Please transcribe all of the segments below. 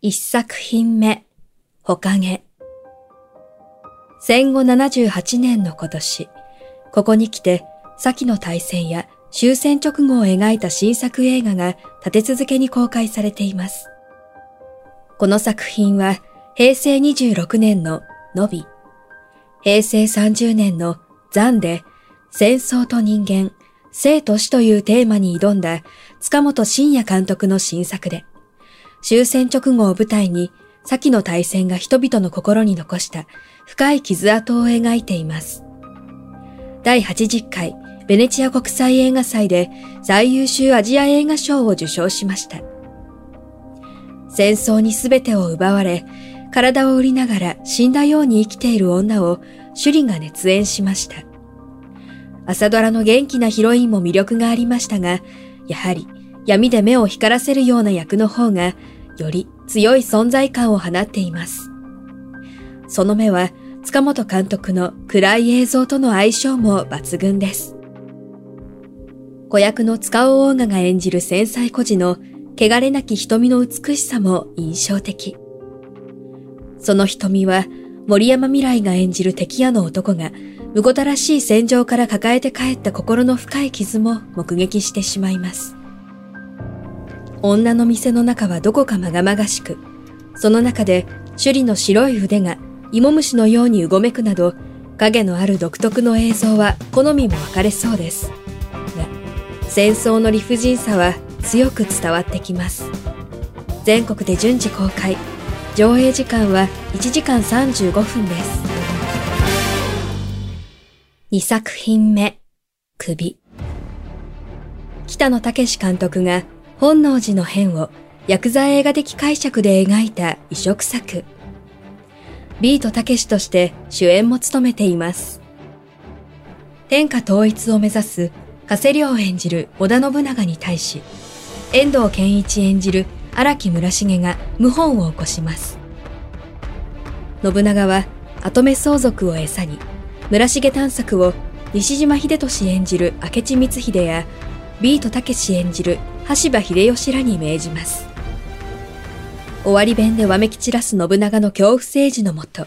一作品目ほかげ。戦後78年の今年ここに来て先の大戦や終戦直後を描いた新作映画が立て続けに公開されています。この作品は平成26年ののび、平成30年の残で戦争と人間、生と死というテーマに挑んだ塚本慎也監督の新作で、終戦直後を舞台に先の大戦が人々の心に残した深い傷跡を描いています。第80回ベネチア国際映画祭で最優秀アジア映画賞を受賞しました。戦争に全てを奪われ、体を売りながら死んだように生きている女を首里が熱演しました。朝ドラの元気なヒロインも魅力がありましたが、やはり闇で目を光らせるような役の方が、より強い存在感を放っています。その目は塚本監督の暗い映像との相性も抜群です。子役の塚尾オーガが演じる繊細孤児の汚れなき瞳の美しさも印象的。その瞳は森山未来が演じる敵屋の男がむごたらしい戦場から抱えて帰った心の深い傷も目撃してしまいます。女の店の中はどこかまがまがしく、その中で首里の白い腕が芋虫のようにうごめくなど、影のある独特の映像は好みも分かれそうです。戦争の理不尽さは強く伝わってきます。全国で順次公開。上映時間は1時間35分です。2作品目首。北野武監督が本能寺の変をヤクザ映画的解釈で描いた異色作ビートたけしとして主演も務めています天下統一を目指す加瀬亮演じる織田信長に対し、遠藤健一演じる荒木村重が謀反を起こします。信長は跡目相続を餌に、村重探索を西島秀俊演じる明智光秀やビートたけし演じる橋場秀吉らに命じます。終わり弁でわめき散らす信長の恐怖政治のもと、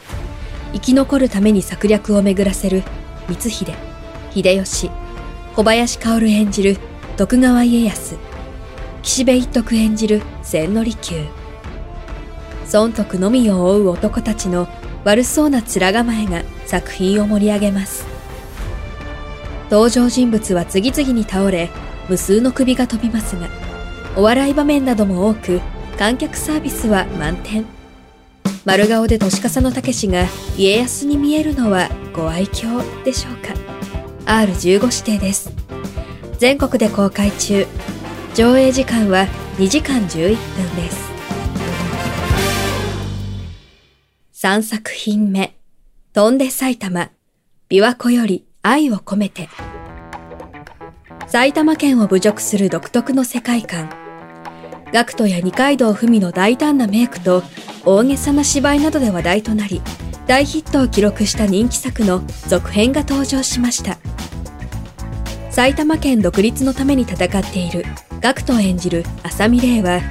生き残るために策略を巡らせる光秀、秀吉、小林薫演じる徳川家康、岸辺一徳演じる千利休。孫徳のみを追う男たちの悪そうな面構えが作品を盛り上げます。登場人物は次々に倒れ、無数の首が飛びますが、お笑い場面なども多く、観客サービスは満点。丸顔で年笠の武士が家康に見えるのはご愛嬌でしょうか。R15 指定です。全国で公開中。上映時間は2時間11分です。3作品目。飛んで埼玉。琵琶湖より愛を込めて。埼玉県を侮辱する独特の世界観。ガクトや二階堂ふみの大胆なメイクと大げさな芝居などで話題となり、大ヒットを記録した人気作の続編が登場しました。埼玉県独立のために戦っているガクト演じる浅見玲は、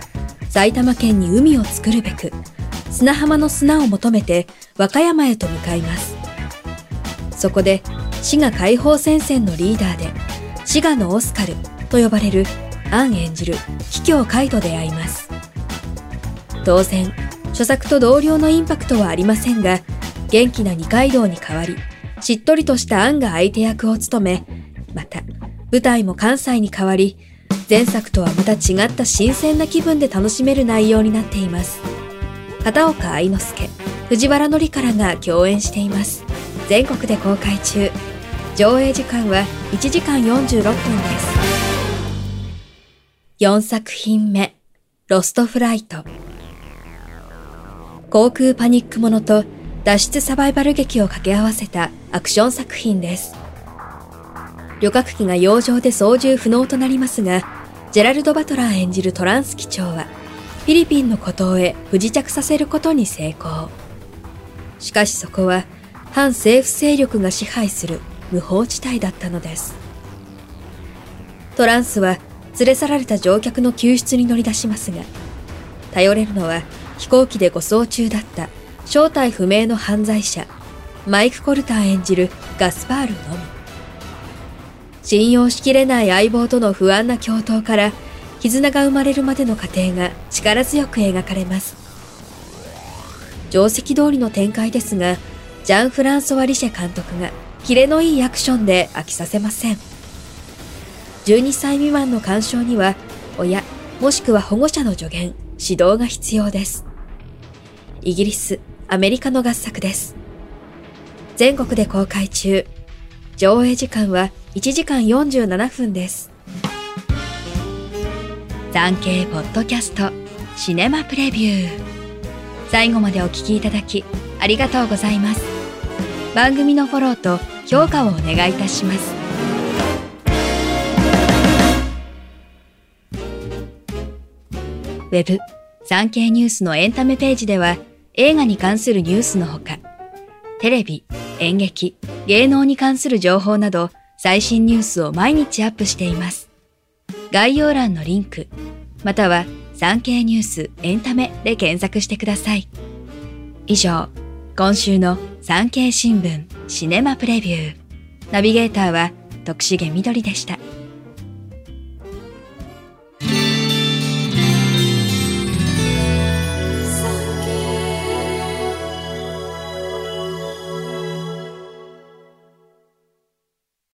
埼玉県に海を作るべく、砂浜の砂を求めて和歌山へと向かいます。そこで、滋賀解放戦線のリーダーで、滋賀のオスカルと呼ばれるアン演じる秘境海と出会います。当然、著作と同僚のインパクトはありませんが、元気な二階堂に代わり、しっとりとしたアンが相手役を務め、また、舞台も関西に変わり、前作とはまた違った新鮮な気分で楽しめる内容になっています。片岡愛之助、藤原紀香が共演しています。全国で公開中。上映時間は1時間46分です。4作品目、ロストフライト。航空パニックものと脱出サバイバル劇を掛け合わせたアクション作品です。旅客機が洋上で操縦不能となりますが、ジェラルド・バトラー演じるトランス機長は、フィリピンの孤島へ不時着させることに成功。しかしそこは、反政府勢力が支配する無法地帯だったのです。トランスは連れ去られた乗客の救出に乗り出しますが、頼れるのは飛行機で護送中だった正体不明の犯罪者、マイク・コルター演じるガスパールのみ。信用しきれない相棒との不安な共闘から絆が生まれるまでの過程が力強く描かれます。定石通りの展開ですが、ジャン・フランソワ・リシェ監督がキレのいいアクションで飽きさせません。12歳未満の鑑賞には、親、もしくは保護者の助言、指導が必要です。イギリス、アメリカの合作です。全国で公開中。上映時間は1時間47分です。産経ポッドキャストシネマプレビュー。最後までお聞きいただきありがとうございます。番組のフォローと評価をお願いいたします。ウェブ産経ニュースのエンタメページでは映画に関するニュースのほか、テレビ、演劇、芸能に関する情報など最新ニュースを毎日アップしています。概要欄のリンク、または産経ニュースエンタメで検索してください。以上、今週の産経新聞シネマプレビュー。ナビゲーターは徳重みどりでした。